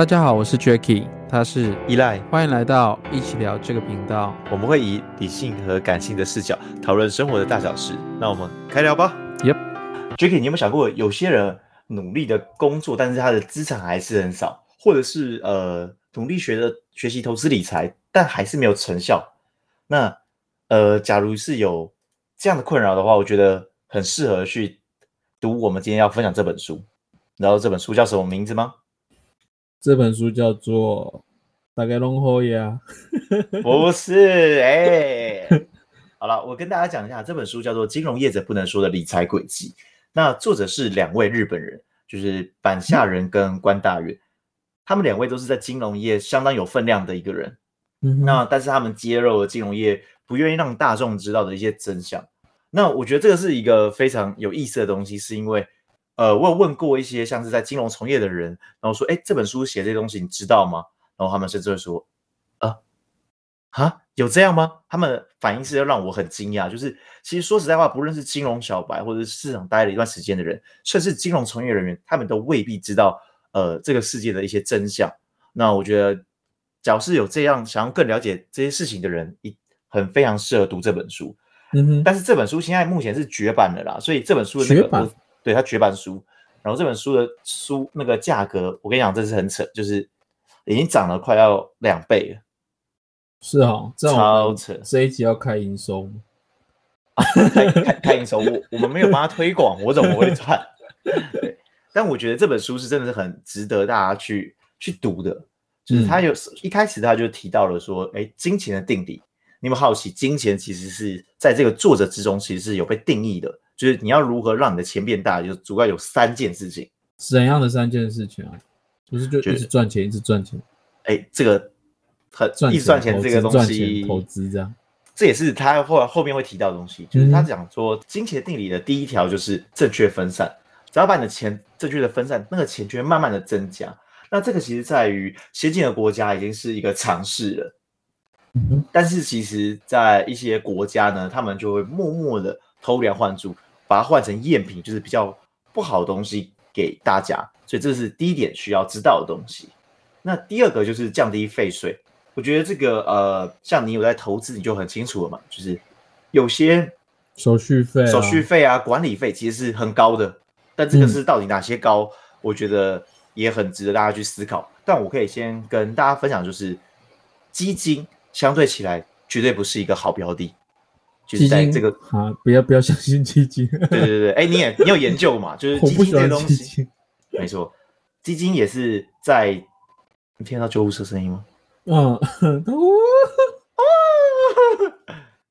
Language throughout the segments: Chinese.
大家好，我是 Jacky，他是依赖，欢迎来到一起聊这个频道。我们会以理性和感性的视角讨论生活的大小事。那我们开聊吧。Yep，Jacky，你有没有想过，有些人努力的工作，但是他的资产还是很少，或者是呃努力学的学习投资理财，但还是没有成效？那呃，假如是有这样的困扰的话，我觉得很适合去读我们今天要分享这本书。然后这本书叫什么名字吗？这本书叫做《大概弄好呀》，不是哎。好了，我跟大家讲一下，这本书叫做《金融业者不能说的理财诡计》。那作者是两位日本人，就是板下人跟关大元，嗯、他们两位都是在金融业相当有分量的一个人。嗯，那但是他们揭露了金融业不愿意让大众知道的一些真相。那我觉得这个是一个非常有意思的东西，是因为。呃，我有问过一些像是在金融从业的人，然后说，哎，这本书写这些东西，你知道吗？然后他们甚至会说，啊，哈，有这样吗？他们反应是要让我很惊讶，就是其实说实在话，不论是金融小白，或者是市场待了一段时间的人，甚至金融从业人员，他们都未必知道，呃，这个世界的一些真相。那我觉得，假如是有这样想要更了解这些事情的人，一很非常适合读这本书。嗯哼，但是这本书现在目前是绝版的啦，所以这本书的那个。对，他绝版书，然后这本书的书那个价格，我跟你讲，这是很扯，就是已经涨了快要两倍了。是哦，超扯！这一集要开营收吗？开开开营收，我我们没有帮他推广，我怎么会赚？对，但我觉得这本书是真的是很值得大家去去读的。就是他有、嗯、一开始他就提到了说，哎，金钱的定理，你们好奇，金钱其实是在这个作者之中，其实是有被定义的。就是你要如何让你的钱变大，就主要有三件事情。怎样的三件事情啊？不是就一直赚钱，一直赚钱。哎，这个很赚一直赚钱这个东西，投资这样，这也是他后来后面会提到的东西。就是他讲说，金钱定理的第一条就是正确分散，只要把你的钱正确的分散，那个钱就会慢慢的增加。那这个其实在于先进的国家已经是一个尝试了。嗯，但是其实，在一些国家呢，他们就会默默的偷梁换柱。把它换成赝品，就是比较不好的东西给大家，所以这是第一点需要知道的东西。那第二个就是降低费税，我觉得这个呃，像你有在投资，你就很清楚了嘛，就是有些手续费、手续费啊、管理费其实是很高的，但这个是到底哪些高，嗯，我觉得也很值得大家去思考。但我可以先跟大家分享，就是基金相对起来绝对不是一个好标的。就是在这个啊，不要不要相信基金。对对对，哎，你也你有研究嘛？就是 基金这东西，没错，基金也是在。你听到救护车声音吗？嗯，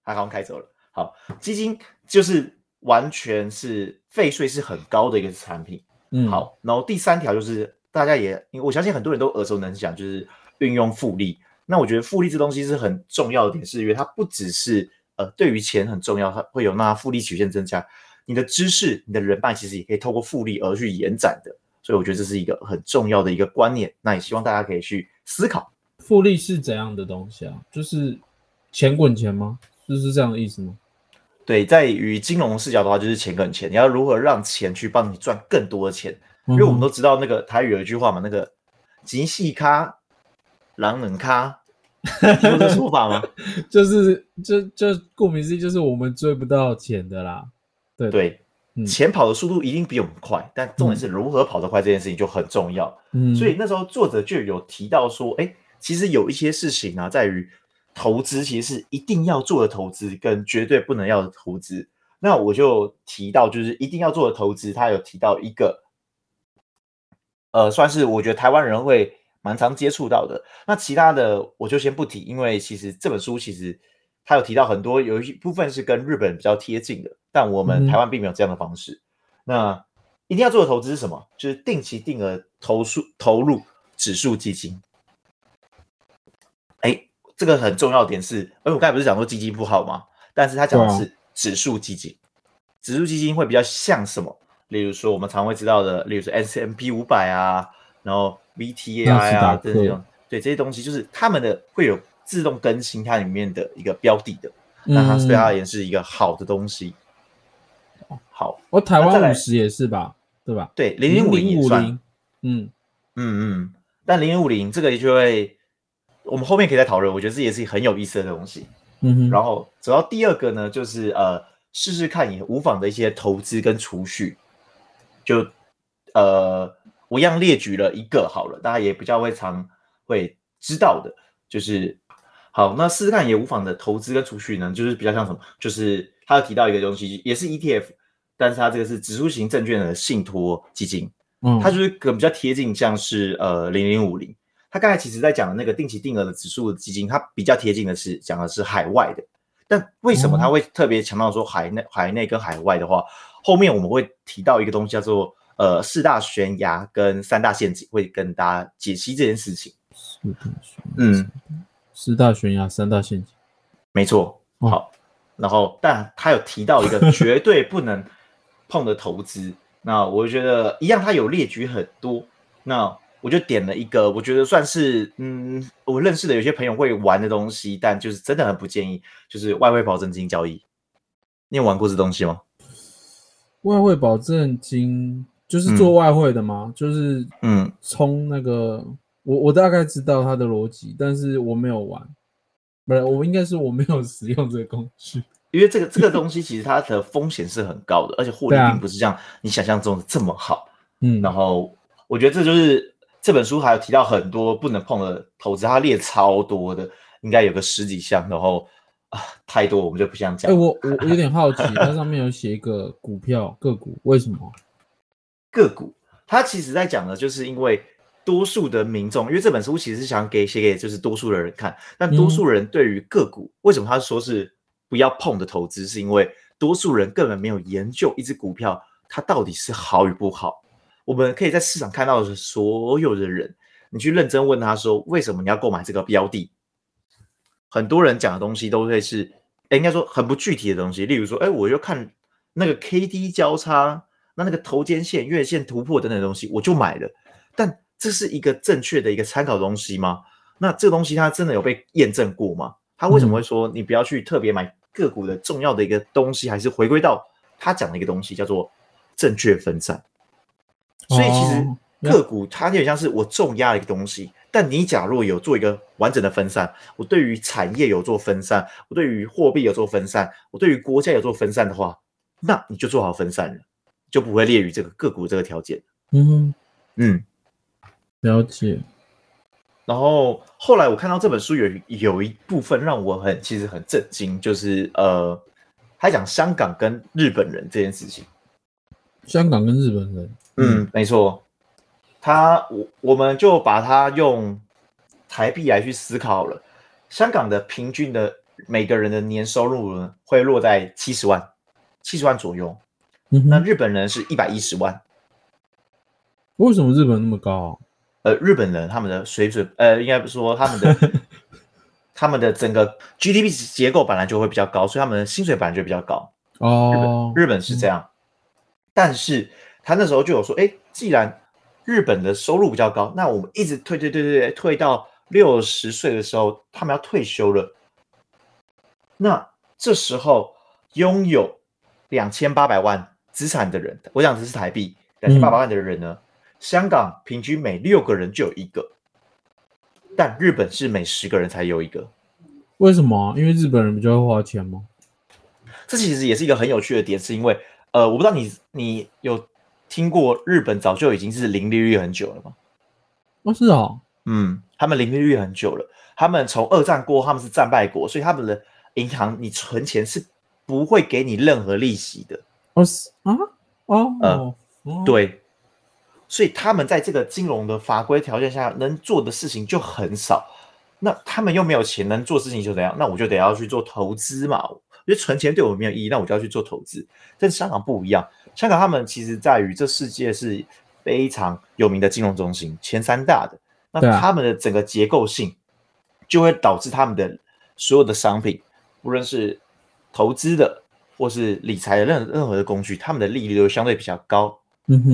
他好像开走了。好，基金就是完全是费税是很高的一个产品。嗯，好，然后第三条就是大家也，我相信很多人都耳熟能详，就是运用复利。那我觉得复利这东西是很重要的点，是因为它不只是。呃，对于钱很重要，它会有那复利曲线增加。你的知识、你的人脉，其实也可以透过复利而去延展的。所以我觉得这是一个很重要的一个观念。那也希望大家可以去思考，复利是怎样的东西啊？就是钱滚钱吗？就是这样的意思吗？对，在于金融视角的话，就是钱滚钱。你要如何让钱去帮你赚更多的钱？因为我们都知道那个台语有一句话嘛，那个“钱细卡，人两卡”。有这说法吗？就是就就顾名思义，就是我们追不到钱的啦。对对、嗯，钱跑的速度一定比我们快，但重点是如何跑得快这件事情就很重要。嗯，所以那时候作者就有提到说，哎、欸，其实有一些事情啊，在于投资其实是一定要做的投资，跟绝对不能要的投资。那我就提到，就是一定要做的投资，他有提到一个，呃，算是我觉得台湾人会。蛮常接触到的，那其他的我就先不提，因为其实这本书其实他有提到很多，有一部分是跟日本比较贴近的，但我们台湾并没有这样的方式。嗯、那一定要做的投资是什么？就是定期定额投数投入指数基金。哎，这个很重要的点是，哎，我刚才不是讲说基金不好吗？但是他讲的是指数基金，指数基金会比较像什么？例如说我们常会知道的，例如说 S M P 五百啊，然后。VTI 啊，这种对这些东西，就是他们的会有自动更新它里面的一个标的的，嗯、那它对它而言是一个好的东西。好，我、哦、台湾五十也是吧，对吧？对，零零五零也算。嗯嗯嗯。但零零五零这个就会，我们后面可以再讨论。我觉得这也是很有意思的东西。嗯哼。然后主要第二个呢，就是呃，试试看也无妨的一些投资跟储蓄。就呃，我一样列举了一个好了，大家也比较会常会知道的，就是好，那试试看也无妨的投资跟储蓄呢，就是比较像什么？就是他有提到一个东西，也是 ETF，但是它这个是指数型证券的信托基金。嗯，它就是可能比较贴近，像是呃零零五零。他刚才其实在讲的那个定期定额的指数基金，它比较贴近的是讲的是海外的。但为什么他会特别强调说海内、海内跟海外的话？后面我们会提到一个东西叫做呃四大悬崖跟三大陷阱，会跟大家解析这件事情。四大悬嗯，四大悬崖三大陷阱，没错。好，然后但他有提到一个 绝对不能碰的投资。那我觉得一样，他有列举很多。那我就点了一个，我觉得算是嗯，我认识的有些朋友会玩的东西，但就是真的很不建议，就是外汇保证金交易。你有玩过这东西吗？外汇保证金就是做外汇的吗？嗯、就是嗯，充那个，我我大概知道它的逻辑，但是我没有玩。不是，我应该是我没有 使用这个工具。因为这个这个东西其实它的风险是很高的，而且获利并不是像你想象中的这么好。嗯，然后我觉得这就是这本书还有提到很多不能碰的投资，它列超多的，应该有个十几项，然后啊太多我们就不想讲。哎，我我有点好奇，它上面有写一个股票个股，为什么个股？它其实在讲的就是因为多数的民众，因为这本书其实是想给写给就是多数的人看，但多数人对于个股，为什么他说是？不要碰的投资，是因为多数人根本没有研究一只股票它到底是好与不好。我们可以在市场看到的所有的人，你去认真问他说，为什么你要购买这个标的？很多人讲的东西都会是，哎，应该说很不具体的东西。例如说，哎，我就看那个 K D 交叉，那那个头肩线、月线突破等等东西，我就买了。但这是一个正确的一个参考东西吗？那这个东西它真的有被验证过吗？他为什么会说你不要去特别买？个股的重要的一个东西，还是回归到他讲的一个东西，叫做正确分散。所以其实个股它有点像是我重压的一个东西，但你假如有做一个完整的分散，我对于产业有做分散，我对于货币有做分散，我对于国家有做分散的话，那你就做好分散了，就不会列于这个个股这个条件。嗯嗯，了解。然后后来我看到这本书有有一部分让我很其实很震惊，就是呃，他讲香港跟日本人这件事情。香港跟日本人，嗯，没错。他我我们就把它用台币来去思考了。香港的平均的每个人的年收入呢，会落在七十万，七十万左右。嗯、那日本人是一百一十万。为什么日本那么高啊？呃，日本人他们的水准，呃，应该不说他们的 他们的整个 GDP 结构本来就会比较高，所以他们的薪水本来就比较高。哦，日本日本是这样，嗯、但是他那时候就有说，哎，既然日本的收入比较高，那我们一直退退退退退，退到六十岁的时候，他们要退休了。那这时候拥有两千八百万资产的人，我讲的是台币两千八百万的人呢？嗯香港平均每六个人就有一个，但日本是每十个人才有一个。为什么？因为日本人比较会花钱吗？这其实也是一个很有趣的点，是因为呃，我不知道你你有听过日本早就已经是零利率很久了吗？哦，是哦，嗯，他们零利率很久了。他们从二战过后，他们是战败国，所以他们的银行你存钱是不会给你任何利息的。哦，是啊，哦，呃，哦，对。所以他们在这个金融的法规条件下，能做的事情就很少。那他们又没有钱，能做事情就怎样？那我就得要去做投资嘛。我觉得存钱对我没有意义，那我就要去做投资。但是香港不一样，香港他们其实在于这世界是非常有名的金融中心，前三大的。那他们的整个结构性就会导致他们的所有的商品，无论是投资的或是理财的任任何的工具，他们的利率都相对比较高。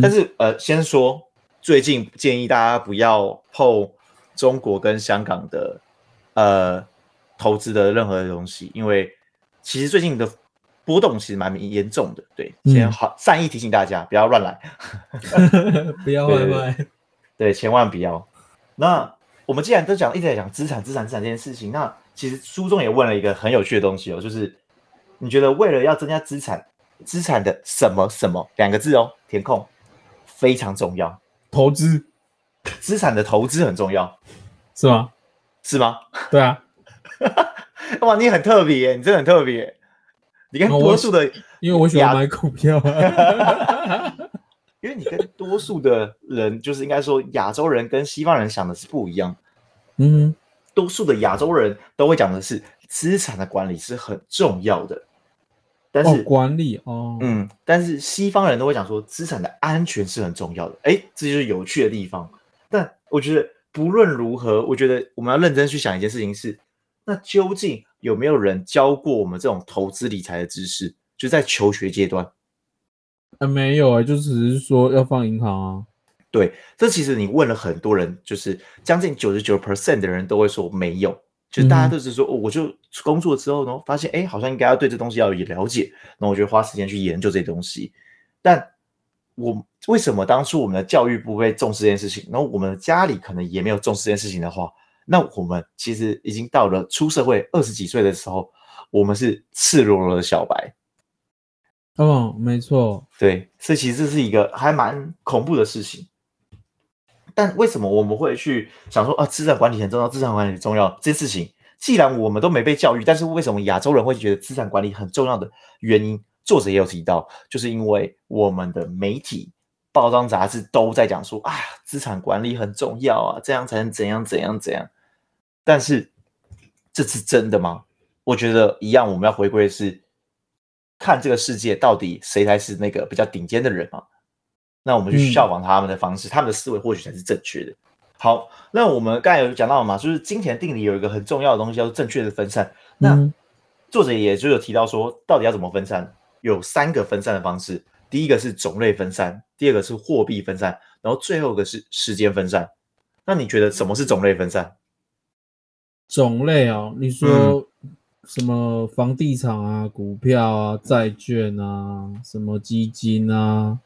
但是呃，先说最近建议大家不要碰中国跟香港的呃投资的任何的东西，因为其实最近的波动其实蛮严重的。对，先好善意提醒大家不要乱来 不要乱来，对，千万不要。那我们既然都讲一直在讲资产、资产、资产这件事情，那其实书中也问了一个很有趣的东西哦，就是你觉得为了要增加资产，资产的什么什么两个字哦，填空非常重要，投资，资产的投资很重要，是吗？是吗？对啊，哇，你很特别耶，你真的很特别，你跟多数的，因为我喜欢买股票，因为你跟多数的人，就是应该说亚洲人跟西方人想的是不一样，嗯。多数的亚洲人都会讲的是资产的管理是很重要的，但是、哦、管理哦，嗯，但是西方人都会讲说资产的安全是很重要的，哎，这就是有趣的地方。但我觉得不论如何，我觉得我们要认真去想一件事情是，那究竟有没有人教过我们这种投资理财的知识？就在求学阶段，啊，没有啊，就只是说要放银行啊。对，这其实你问了很多人，就是将近九十九 percent 的人都会说没有，就大家都是说，嗯哦、我就工作之后呢，发现哎，好像应该要对这东西要有了解，那我就花时间去研究这些东西。但我为什么当初我们的教育不会重视这件事情，然后我们的家里可能也没有重视这件事情的话，那我们其实已经到了出社会二十几岁的时候，我们是赤裸裸的小白。哦，没错，对，所以其实这是一个还蛮恐怖的事情。但为什么我们会去想说啊，资产管理很重要，资产管理很重要这件事情？既然我们都没被教育，但是为什么亚洲人会觉得资产管理很重要的原因？作者也有提到，就是因为我们的媒体、报章、杂志都在讲说啊，资产管理很重要啊，这样才能怎样怎样怎样。但是这是真的吗？我觉得一样，我们要回归的是看这个世界到底谁才是那个比较顶尖的人嘛。那我们去效仿他们的方式，嗯、他们的思维或许才是正确的。好，那我们刚才有讲到嘛，就是金钱定理有一个很重要的东西叫做正确的分散。那作者也就有提到说，到底要怎么分散？有三个分散的方式，第一个是种类分散，第二个是货币分散，然后最后一个是时间分散。那你觉得什么是种类分散？种类啊、哦，你说什么房地产啊、股票啊、债券啊、什么基金啊？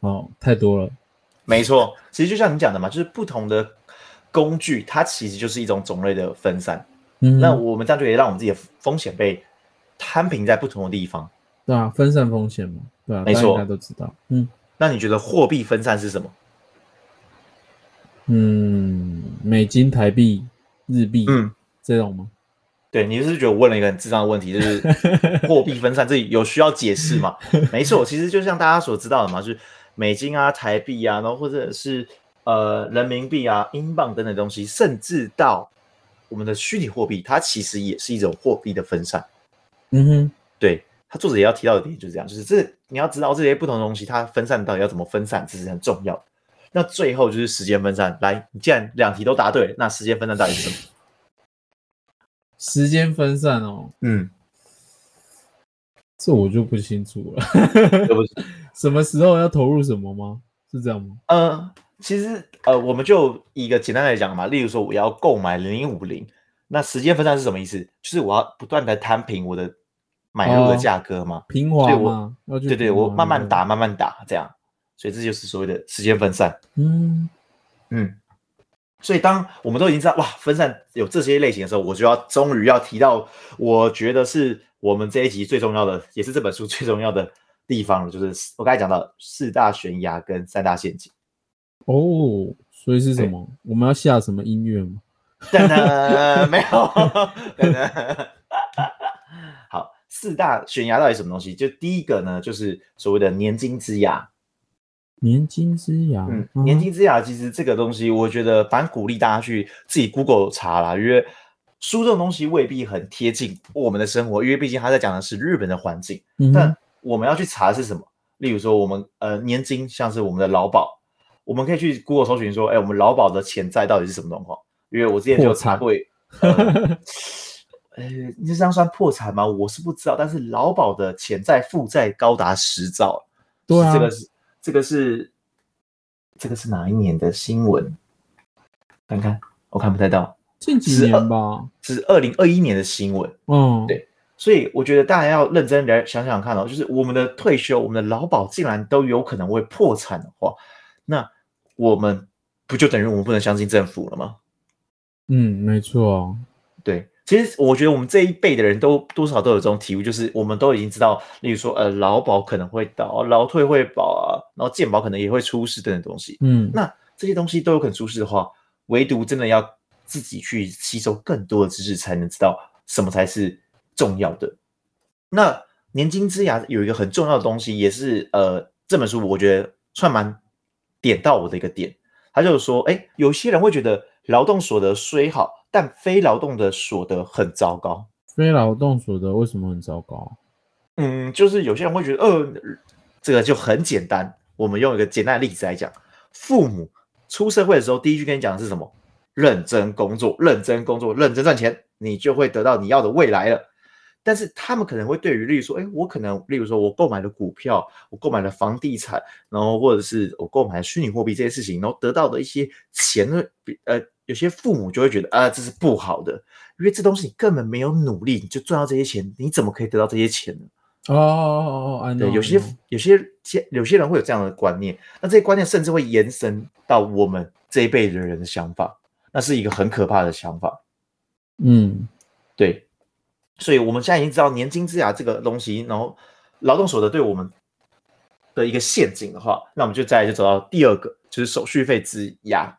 哦，太多了，没错，其实就像你讲的嘛，就是不同的工具，它其实就是一种种类的分散。嗯，那我们这样就可以让我们自己的风险被摊平在不同的地方，对啊，分散风险嘛，对啊，没错，大家都知道。嗯，那你觉得货币分散是什么？嗯，美金、台币、日币，嗯，这种吗？对，你是觉得我问了一个很智障的问题，就是货币分散，这有需要解释吗？没错，其实就像大家所知道的嘛，就是。美金啊、台币啊，然后或者是呃人民币啊、英镑等等东西，甚至到我们的虚拟货币，它其实也是一种货币的分散。嗯哼，对，他作者也要提到的点就是这样，就是这你要知道这些不同的东西，它分散到底要怎么分散，这是很重要的。那最后就是时间分散，来，你既然两题都答对了，那时间分散到底是什么？时间分散哦，嗯。这我就不清楚了，什么时候要投入什么吗？是这样吗？呃，其实呃，我们就以一个简单来讲嘛，例如说我要购买零零五零，那时间分散是什么意思？就是我要不断的摊平我的买入的价格嘛，平滑嘛，对对，我慢慢打，慢慢打这样，所以这就是所谓的时间分散。嗯嗯，所以当我们都已经知道哇，分散有这些类型的时候，我就要终于要提到，我觉得是。我们这一集最重要的，也是这本书 最重要的地方了，就是我刚才讲到四大悬崖跟三大陷阱。哦，所以是什么？我们要下什么音乐吗？等等，没有。等等。好，四大悬崖到底什么东西？就第一个呢，就是所谓的年金之崖。年金之崖，嗯，年金之崖，其实这个东西，我觉得反正鼓励大家去自己 Google 查啦，因为。书这种东西未必很贴近我们的生活，因为毕竟他在讲的是日本的环境。嗯、但我们要去查的是什么？例如说，我们呃年金，像是我们的劳保，我们可以去 Google 搜寻说，哎，我们劳保的潜在到底是什么状况？因为我之前就有查过，呃，呃，你这样算破产吗？我是不知道，但是劳保的潜在负债高达十兆。对啊，这个是这个是这个是哪一年的新闻？看看，我看不太到。近几年吧，是二零二一年的新闻。嗯，对，所以我觉得大家要认真来想想看哦，就是我们的退休、我们的劳保竟然都有可能会破产的话，那我们不就等于我们不能相信政府了吗？嗯，没错。对，其实我觉得我们这一辈的人都多少都有这种体悟，就是我们都已经知道，例如说呃，劳保可能会倒，劳退会保啊，然后健保可能也会出事等等东西。嗯，那这些东西都有可能出事的话，唯独真的要自己去吸收更多的知识，才能知道什么才是重要的。那年金之牙有一个很重要的东西，也是呃这本书我觉得算蛮点到我的一个点。他就是说，哎，有些人会觉得劳动所得虽好，但非劳动的所得很糟糕。非劳动所得为什么很糟糕？嗯，就是有些人会觉得，呃，这个就很简单。我们用一个简单的例子来讲，父母出社会的时候，第一句跟你讲的是什么？认真工作，认真工作，认真赚钱，你就会得到你要的未来了。但是他们可能会对于，例如说，哎，我可能，例如说我购买了股票，我购买了房地产，然后或者是我购买了虚拟货币这些事情，然后得到的一些钱呢，呃，有些父母就会觉得啊，这是不好的，因为这东西你根本没有努力，你就赚到这些钱，你怎么可以得到这些钱呢？哦哦哦，对，有些有些些有些人会有这样的观念，那这些观念甚至会延伸到我们这一辈的人的想法，那是一个很可怕的想法。嗯，对。所以我们现在已经知道年金之牙这个东西，然后劳动所得对我们的一个陷阱的话，那我们就再来就走到第二个，就是手续费之牙，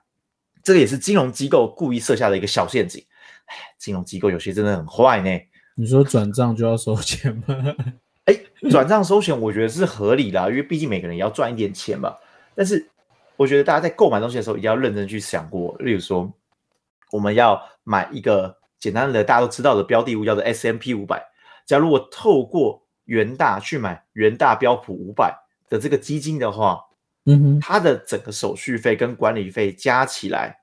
这个也是金融机构故意设下的一个小陷阱。哎，金融机构有些真的很坏呢。你说转账就要收钱吗？哎，转账收钱我觉得是合理的啊，因为毕竟每个人也要赚一点钱嘛。但是我觉得大家在购买东西的时候一定要认真去想过，例如说我们要买一个。简单的大家都知道的标的物叫做 S M P 五百。假如我透过元大去买元大标普五百的这个基金的话，嗯哼，它的整个手续费跟管理费加起来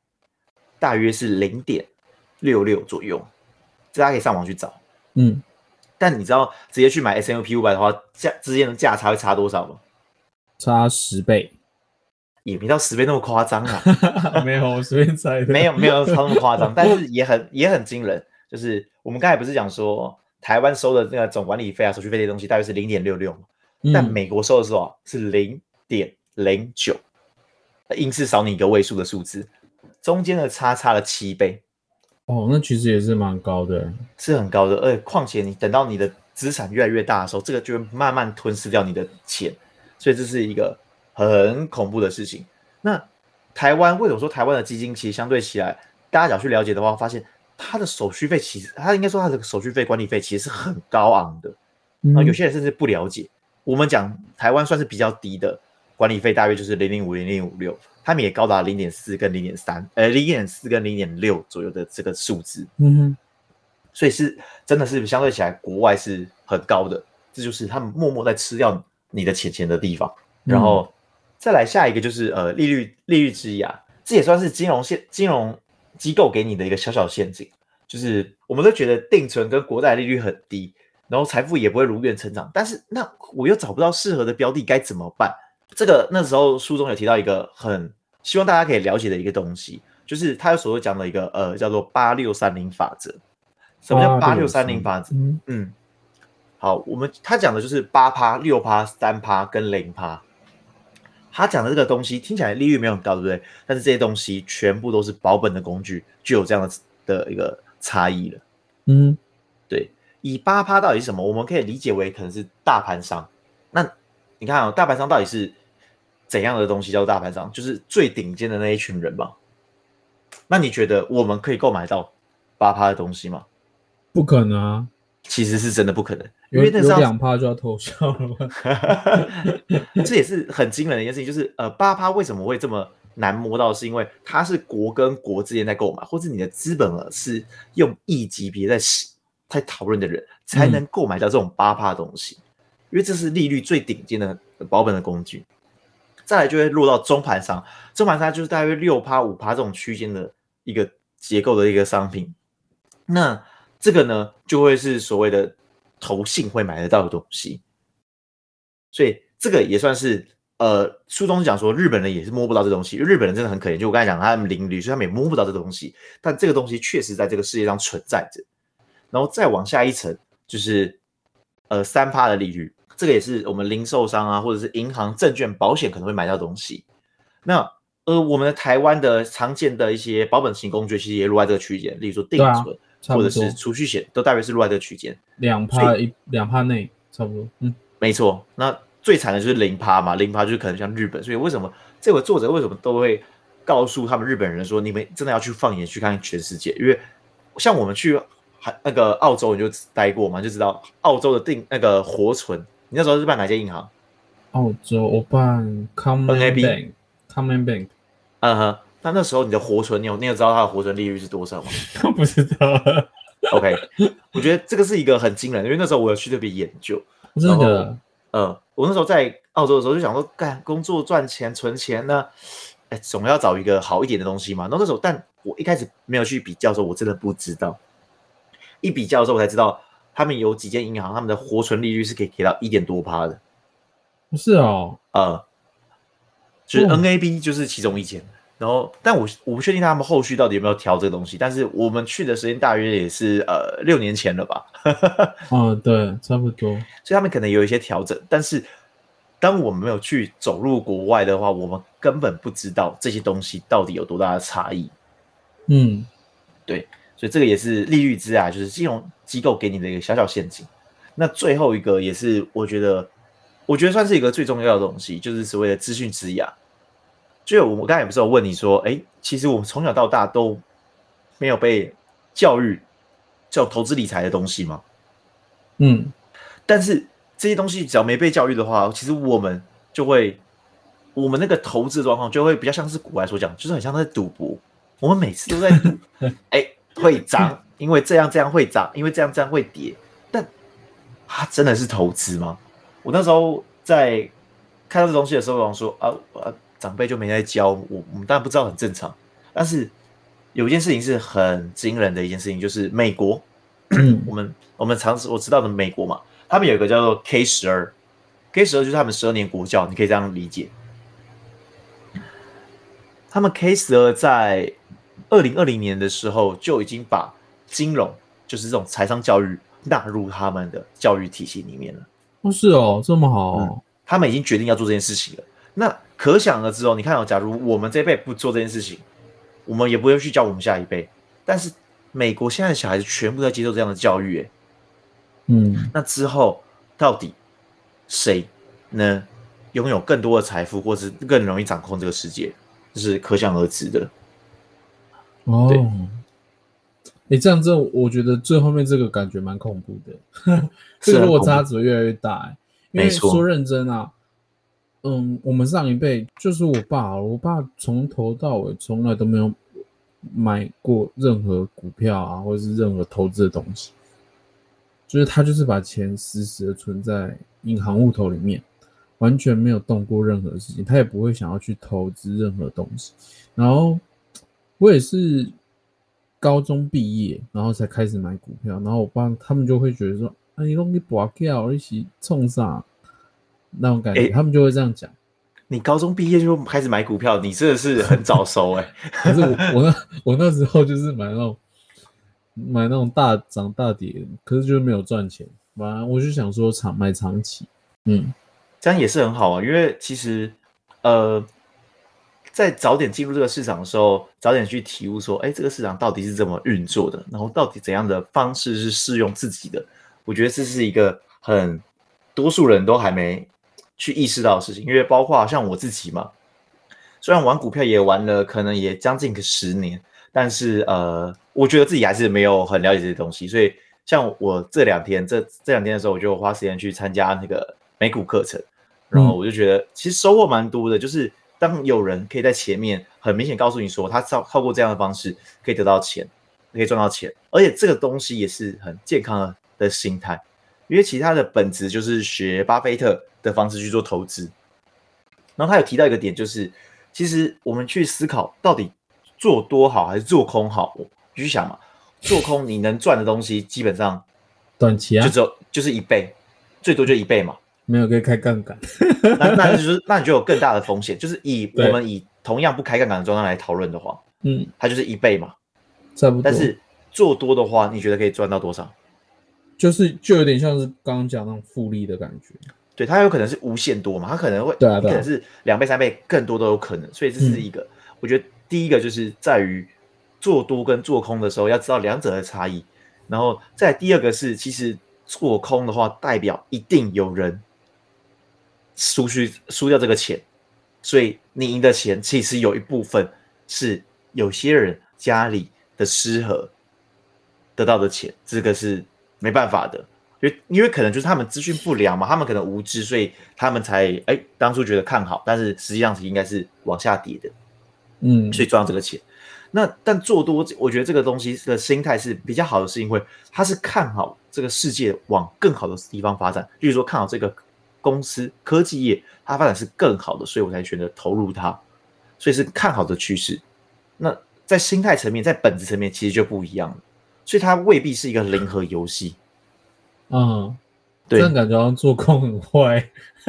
大约是零点六六左右，这大家可以上网去找。嗯，但你知道直接去买 S M P 五百的话，价之间的价差会差多少吗？差十倍。也没到十倍那么夸张啊，没有，我随便猜的，没有没有 超那么夸张，但是也很也很惊人。就是我们刚才不是讲说台湾收的那个总管理费啊、手续费这些东西大约是零点六六，但美国收的时候啊是零点零九，硬是少你一个位数的数字，中间的差差了七倍。哦，那其实也是蛮高的，是很高的。而且况且你等到你的资产越来越大的时候，这个就会慢慢吞噬掉你的钱，所以这是一个。很恐怖的事情。那台湾为什么说台湾的基金其实相对起来，大家想去了解的话，发现它的手续费其实，它应该说它的手续费管理费其实是很高昂的。那有些人甚至不了解。我们讲台湾算是比较低的管理费，大约就是零零五零零五六，他们也高达零点四跟零点三，呃，零点四跟零点六左右的这个数字。嗯哼，所以是真的是相对起来国外是很高的，这就是他们默默在吃掉你的钱钱的地方，然后。再来下一个就是呃利率利率之牙，这也算是金融陷金融机构给你的一个小小陷阱，就是我们都觉得定存跟国债利率很低，然后财富也不会如愿成长，但是那我又找不到适合的标的该怎么办？这个那时候书中有提到一个很希望大家可以了解的一个东西，就是他有所讲的一个呃叫做八六三零法则。什么叫八六三零法则？嗯，好，我们他讲的就是八趴、六趴、三趴跟零趴。他讲的这个东西听起来利率没有很高，对不对？但是这些东西全部都是保本的工具，就有这样的的一个差异了。嗯，对。以八趴到底是什么？我们可以理解为可能是大盘商。那你看啊、哦，大盘商到底是怎样的东西叫做大盘商？就是最顶尖的那一群人嘛。那你觉得我们可以购买到八趴的东西吗？不可能啊。其实是真的不可能，因为那时候两趴就要偷笑了嘛。这也是很惊人的一件事情，就是呃，八趴为什么会这么难摸到？是因为它是国跟国之间在购买，或者你的资本额是用亿级别在在讨论的人才能购买到这种八趴的东西，嗯，因为这是利率最顶尖的保本的工具。再来就会落到中盘商，中盘商就是大约六趴五趴这种区间的一个结构的一个商品。那这个呢，就会是所谓的投信会买得到的东西，所以这个也算是呃，书中讲说日本人也是摸不到这东西，因为日本人真的很可怜，就我刚才讲他们邻居，所以他们也摸不到这东西。但这个东西确实在这个世界上存在着。然后再往下一层，就是呃三趴的利率，这个也是我们零售商啊，或者是银行、证券、保险可能会买到的东西。那呃，我们的台湾的常见的一些保本型工具，其实也落在这个区间，例如说定存、或者是储蓄险，都大约是落在这个区间，两趴一两趴内差不多。嗯，没错。那最惨的就是零趴嘛，零趴就是可能像日本，所以为什么这个作者为什么都会告诉他们日本人说，你们真的要去放眼去看全世界，因为像我们去还那个澳洲，你就待过嘛，就知道澳洲的定那个活存，你那时候是办哪间银行？澳洲我办 Common Bank，Common Bank。嗯哼，那那时候你的活存，你有你有知道它的活存利率是多少吗？不知道。OK，我觉得这个是一个很惊人，因为那时候我有去特别研究。真的。嗯，我那时候在澳洲的时候就想说，干工作赚钱存钱呢，哎，总要找一个好一点的东西嘛。然后那时候，但我一开始没有去比较的时候，我真的不知道。一比较的时候，我才知道他们有几间银行，他们的活存利率是可以给到一点多趴的。不是哦，呃。就是 NAB 就是其中一间，然后但我我不确定他们后续到底有没有调这个东西，但是我们去的时间大约也是呃六年前了吧？嗯，对，差不多。所以他们可能有一些调整，但是当我们没有去走入国外的话，我们根本不知道这些东西到底有多大的差异。嗯，对，所以这个也是利率之啊，就是金融机构给你的一个小小陷阱。那最后一个也是我觉得。我觉得算是一个最重要的东西，就是所谓的资讯之牙。就我我刚才也不是有问你说，哎，其实我们从小到大都没有被教育叫投资理财的东西吗？嗯，但是这些东西只要没被教育的话，其实我们就会，我们那个投资状况就会比较像是古来所讲，就是很像在赌博。我们每次都在赌，哎，会涨，因为这样这样会涨，因为这样这样会跌。但它真的是投资吗？我那时候在看到这东西的时候，我想说啊啊，长辈就没在教我，我们当然不知道很正常。但是有一件事情是很惊人的一件事情，就是美国，我们我们常识我知道的美国嘛，他们有一个叫做 K 十二，K 十二就是他们十二年国教，你可以这样理解。他们 K 十二在二零二零年的时候就已经把金融，就是这种财商教育纳入他们的教育体系里面了。不是哦，这么好，哦嗯，他们已经决定要做这件事情了。那可想而知哦，你看哦，假如我们这一辈不做这件事情，我们也不会去教我们下一辈。但是美国现在的小孩子全部在接受这样的教育，哎，嗯，那之后到底谁呢拥有更多的财富，或是更容易掌控这个世界，这是可想而知的。哦。对哎，这样子，我觉得最后面这个感觉蛮恐怖的，这个落差只会越来越大。哎，因为说认真啊，嗯，我们上一辈就是我爸，我爸从头到尾从来都没有买过任何股票啊，或者是任何投资的东西，就是他就是把钱死死的存在银行户头里面，完全没有动过任何事情，他也不会想要去投资任何东西。然后我也是。高中毕业，然后才开始买股票，然后我爸他们就会觉得说：“啊，你弄你拔掉，一起冲上那种感觉。欸”他们就会这样讲。你高中毕业就开始买股票，你真的是很早熟哎、欸。可是我我那我那时候就是买那种买那种大涨大跌，可是就是没有赚钱。反正我就想说长买长期，嗯，这样也是很好啊，因为其实呃。在早点进入这个市场的时候，早点去体悟说，哎，这个市场到底是怎么运作的，然后到底怎样的方式是适用自己的？我觉得这是一个很多数人都还没去意识到的事情，因为包括像我自己嘛，虽然玩股票也玩了，可能也将近个十年，但是呃，我觉得自己还是没有很了解这些东西，所以像我这两天这这两天的时候，我就花时间去参加那个美股课程，然后我就觉得其实收获蛮多的，就是。当有人可以在前面很明显告诉你说，他靠透过这样的方式可以得到钱，可以赚到钱，而且这个东西也是很健康的的心态，因为其他的本质就是学巴菲特的方式去做投资。然后他有提到一个点，就是其实我们去思考到底做多好还是做空好，我去想嘛，做空你能赚的东西基本上短期啊就只有就是一倍，最多就一倍嘛。没有可以开杠杆，那那 就是那你就有更大的风险。就是以我们以同样不开杠杆的状态来讨论的话，嗯，它就是一倍嘛，差不多。但是做多的话，你觉得可以赚到多少？就是就有点像是刚刚讲那种复利的感觉。对，它有可能是无限多嘛，它可能会，对啊，对啊，可能是两倍、三倍更多都有可能。所以这是一个。嗯、我觉得第一个就是在于做多跟做空的时候要知道两者的差异，然后再第二个是，其实做空的话代表一定有人输去输掉这个钱，所以你赢的钱其实有一部分是有些人家里的失和得到的钱，这个是没办法的。因为因为可能就是他们资讯不良嘛，他们可能无知，所以他们才哎当初觉得看好，但是实际上是应该是往下跌的，嗯，所以赚这个钱。那但做多，我觉得这个东西的心态是比较好的，是因为他是看好这个世界往更好的地方发展，例如说看好这个公司科技业，它发展是更好的，所以我才选择投入它，所以是看好的趋势。那在心态层面，在本质层面其实就不一样了，所以它未必是一个零和游戏。嗯，对，这样感觉好像做空很坏，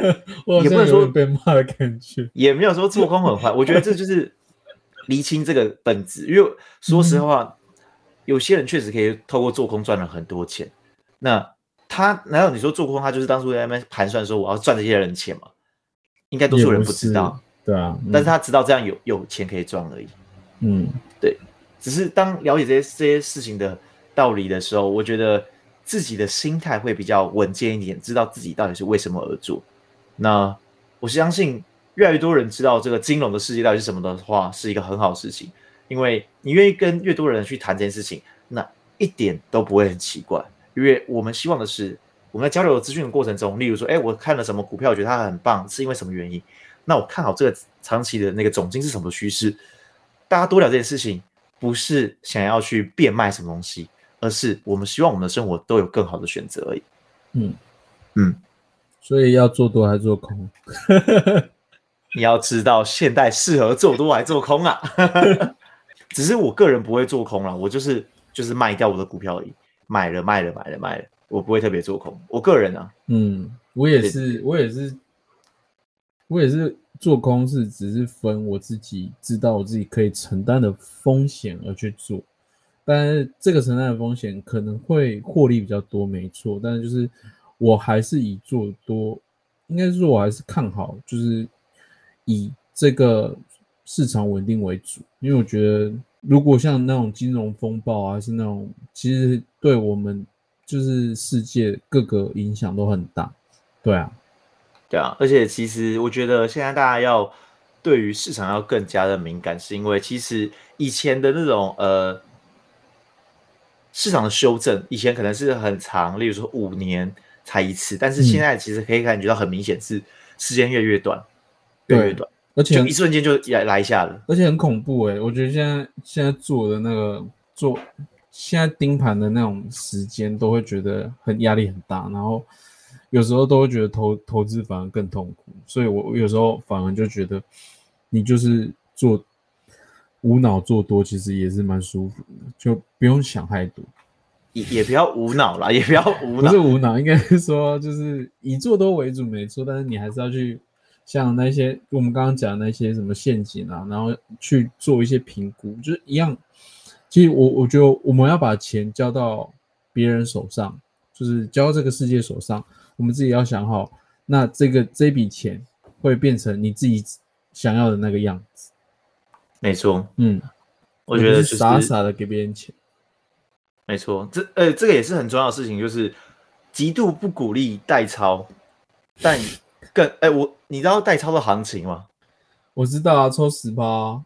也不能说被骂的感觉，也没有说做空很坏。我觉得这就是厘清这个本质，因为说实话，嗯、有些人确实可以透过做空赚了很多钱。那他难道你说做空，他就是当初在那边盘算说我要赚这些人钱吗？应该多数人不知道，对啊，嗯、但是他知道这样有有钱可以赚而已。嗯，对，只是当了解这些这些事情的道理的时候，我觉得。自己的心态会比较稳健一点，知道自己到底是为什么而做。那我相信，越来越多人知道这个金融的世界到底是什么的话，是一个很好的事情。因为你愿意跟越多人去谈这件事情，那一点都不会很奇怪。因为我们希望的是，我们在交流资讯的过程中，例如说，哎，我看了什么股票，我觉得它很棒，是因为什么原因？那我看好这个长期的那个总金是什么趋势？大家多聊这件事情，不是想要去变卖什么东西。而是我们希望我们的生活都有更好的选择而已。嗯嗯，所以要做多还是做空？你要知道，现代适合做多还是做空啊？只是我个人不会做空了，我就是就是卖掉我的股票而已，买了卖了买了卖了，我不会特别做空。我个人啊，嗯，我也是，我也是，我也是做空是只是分我自己知道我自己可以承担的风险而去做。但是这个承担的风险可能会获利比较多，没错。但是就是我还是以做多，应该是我还是看好，就是以这个市场稳定为主。因为我觉得，如果像那种金融风暴啊，是那种其实对我们就是世界各个影响都很大。对啊，对啊。而且其实我觉得现在大家要对于市场要更加的敏感，是因为其实以前的那种呃。市场的修正以前可能是很长，例如说五年才一次，但是现在其实可以感觉到很明显是时间越来越短，越来越短，而且就一瞬间就来来一下了，而且很恐怖哎、欸，我觉得现在现在做的那个做现在盯盘的那种时间都会觉得很压力很大，然后有时候都会觉得投投资反而更痛苦，所以我有时候反而就觉得你就是做。无脑做多其实也是蛮舒服的，就不用想太多，也也不要无脑啦，也不要无脑，不是无脑，应该是说就是以做多为主没错，但是你还是要去像那些我们刚刚讲的那些什么陷阱啊，然后去做一些评估，就是一样。其实我我觉得我们要把钱交到别人手上，就是交到这个世界手上，我们自己要想好，那这个这笔钱会变成你自己想要的那个样子。没错，嗯，我觉得、就是、傻傻的给别人钱，没错，这呃，这个也是很重要的事情，就是极度不鼓励代操，但更哎，我你知道代操的行情吗？我知道啊，抽十趴，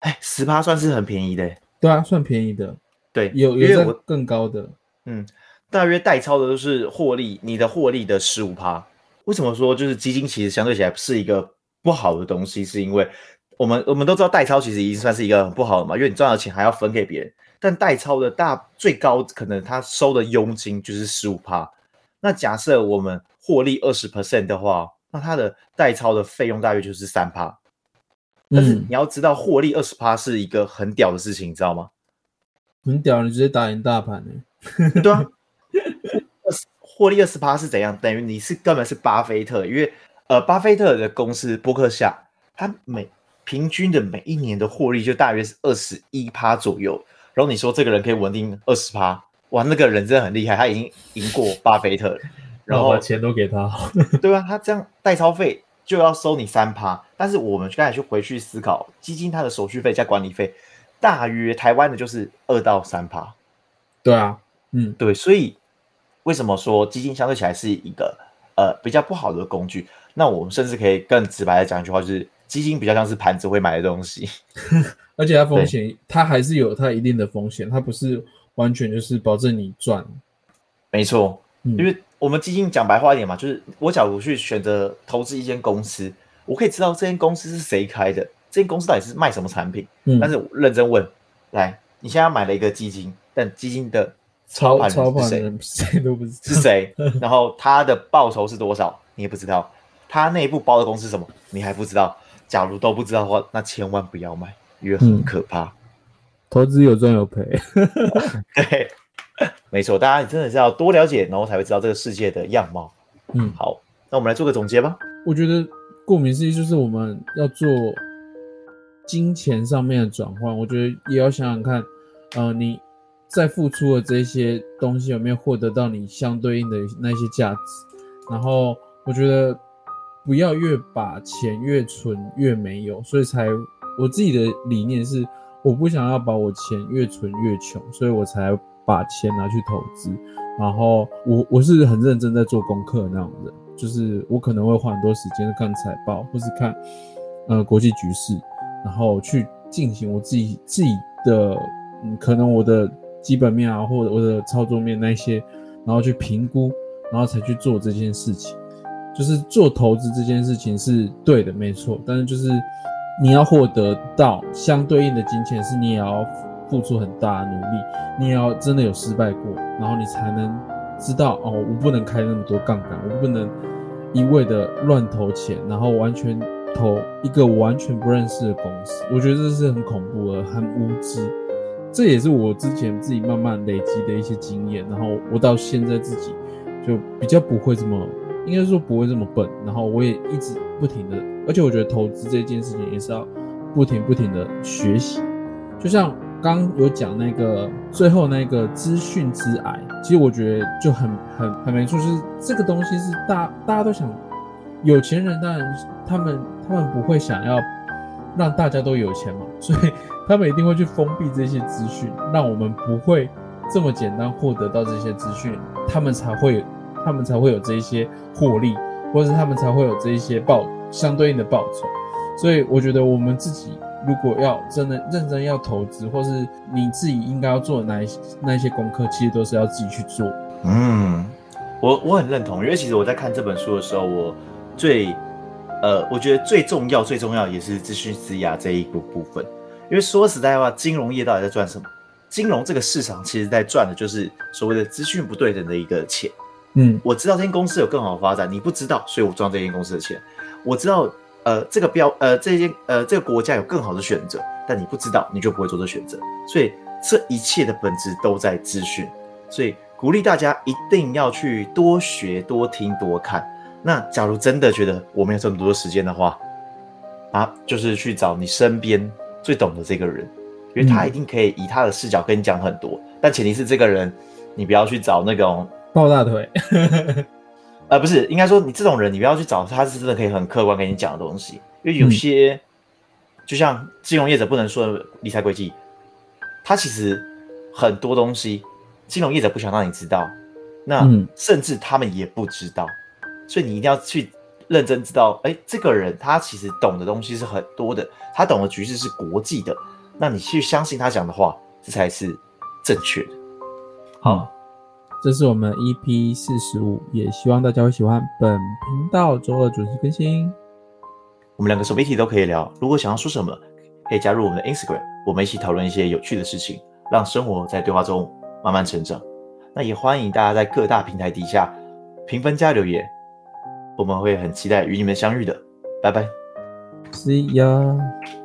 哎，十八算是很便宜的，对啊，算便宜的，对，有有更高的，嗯，大约代操的都是获利，你的获利的十五趴。为什么说就是基金其实相对起来是一个不好的东西？是因为我们我们都知道代操其实已经算是一个很不好的嘛，因为你赚到钱还要分给别人。但代操的大最高可能他收的佣金就是十五趴。那假设我们获利二十 percent 的话，那他的代操的费用大约就是三趴。但是你要知道，获利二十趴是一个很屌的事情，你知道吗？很屌，你直接打赢大盘呢？对啊，获利二十趴是怎样？等于你是根本是巴菲特，因为呃，巴菲特的公司伯克夏，他每平均的每一年的获利就大约是二十一趴左右，然后你说这个人可以稳定二十趴，哇，那个人真的很厉害，他已经赢过巴菲特了。然后把钱都给他，对啊？他这样代操费就要收你三趴，但是我们刚才去回去思考，基金它的手续费加管理费，大约台湾的就是二到三趴。对啊，嗯，对，所以为什么说基金相对起来是一个呃比较不好的工具？那我们甚至可以更直白的讲一句话，就是基金比较像是盘子会买的东西，而且它风险它还是有它一定的风险，它不是完全就是保证你赚。没错，嗯，因为。我们基金讲白话一点嘛，就是我假如去选择投资一间公司，我可以知道这间公司是谁开的，这间公司到底是卖什么产品。嗯，但是认真问，来，你现在买了一个基金，但基金的操盘人是谁？谁都不知道是谁。然后他的报酬是多少，你也不知道。他内部包的公司是什么，你还不知道。假如都不知道的话，那千万不要买，因为很可怕。嗯，投资有赚有赔。对。没错，大家真的是要多了解，然后才会知道这个世界的样貌。嗯，好，那我们来做个总结吧。我觉得顾名思义就是我们要做金钱上面的转换。我觉得也要想想看，呃，你在付出的这些东西有没有获得到你相对应的那些价值。然后我觉得不要越把钱越存越没有，所以才我自己的理念是，我不想要把我钱越存越穷，所以我才。把钱拿去投资，然后我我是很认真在做功课的那种人，就是我可能会花很多时间看财报，或是看呃国际局势，然后去进行我自己自己的嗯，可能我的基本面啊，或者我的操作面那些，然后去评估，然后才去做这件事情。就是做投资这件事情是对的，没错，但是就是你要获得到相对应的金钱，是你也要。付出很大的努力，你也要真的有失败过，然后你才能知道哦，我不能开那么多杠杆，我不能一味的乱投钱，然后完全投一个我完全不认识的公司。我觉得这是很恐怖的，很无知。这也是我之前自己慢慢累积的一些经验，然后我到现在自己就比较不会这么，应该说不会这么笨。然后我也一直不停的，而且我觉得投资这件事情也是要不停不停的学习，就像。刚有讲那个最后那个资讯之癌，其实我觉得就很很很没错，就是这个东西是大大家都想有钱人，当然他们他们不会想要让大家都有钱嘛，所以他们一定会去封闭这些资讯，让我们不会这么简单获得到这些资讯，他们才会他们才会有这一些获利，或者是他们才会有这一些报相对应的报酬，所以我觉得我们自己。如果要真的认真要投资，或是你自己应该要做的那一些那一些功课，其实都是要自己去做。嗯，我我很认同，因为其实我在看这本书的时候，我最呃，我觉得最重要最重要也是资讯之雅这一个部分。因为说实在话，金融业到底在赚什么？金融这个市场其实在赚的就是所谓的资讯不对等的一个钱。嗯，我知道这间公司有更好的发展，你不知道，所以我赚这间公司的钱。我知道。呃，这个标呃，这间呃，这个国家有更好的选择，但你不知道，你就不会做这选择。所以这一切的本质都在资讯。所以鼓励大家一定要去多学、多听、多看。那假如真的觉得我没有这么多时间的话，啊，就是去找你身边最懂的这个人，因为他一定可以以他的视角跟你讲很多。嗯、但前提是这个人，你不要去找那种抱大腿。呃，不是，应该说你这种人，你不要去找他，是真的可以很客观跟你讲的东西。因为有些，嗯、就像金融业者不能说的理财轨迹，他其实很多东西，金融业者不想让你知道，那甚至他们也不知道，嗯、所以你一定要去认真知道，哎，这个人他其实懂的东西是很多的，他懂的局势是国际的，那你去相信他讲的话，这才是正确的。好。嗯这是我们 EP 四十五，也希望大家会喜欢本频道周二准时更新。我们两个什么议题都可以聊，如果想要说什么，可以加入我们的 Instagram，我们一起讨论一些有趣的事情，让生活在对话中慢慢成长。那也欢迎大家在各大平台底下评分加留言，我们会很期待与你们相遇的。拜拜，See ya。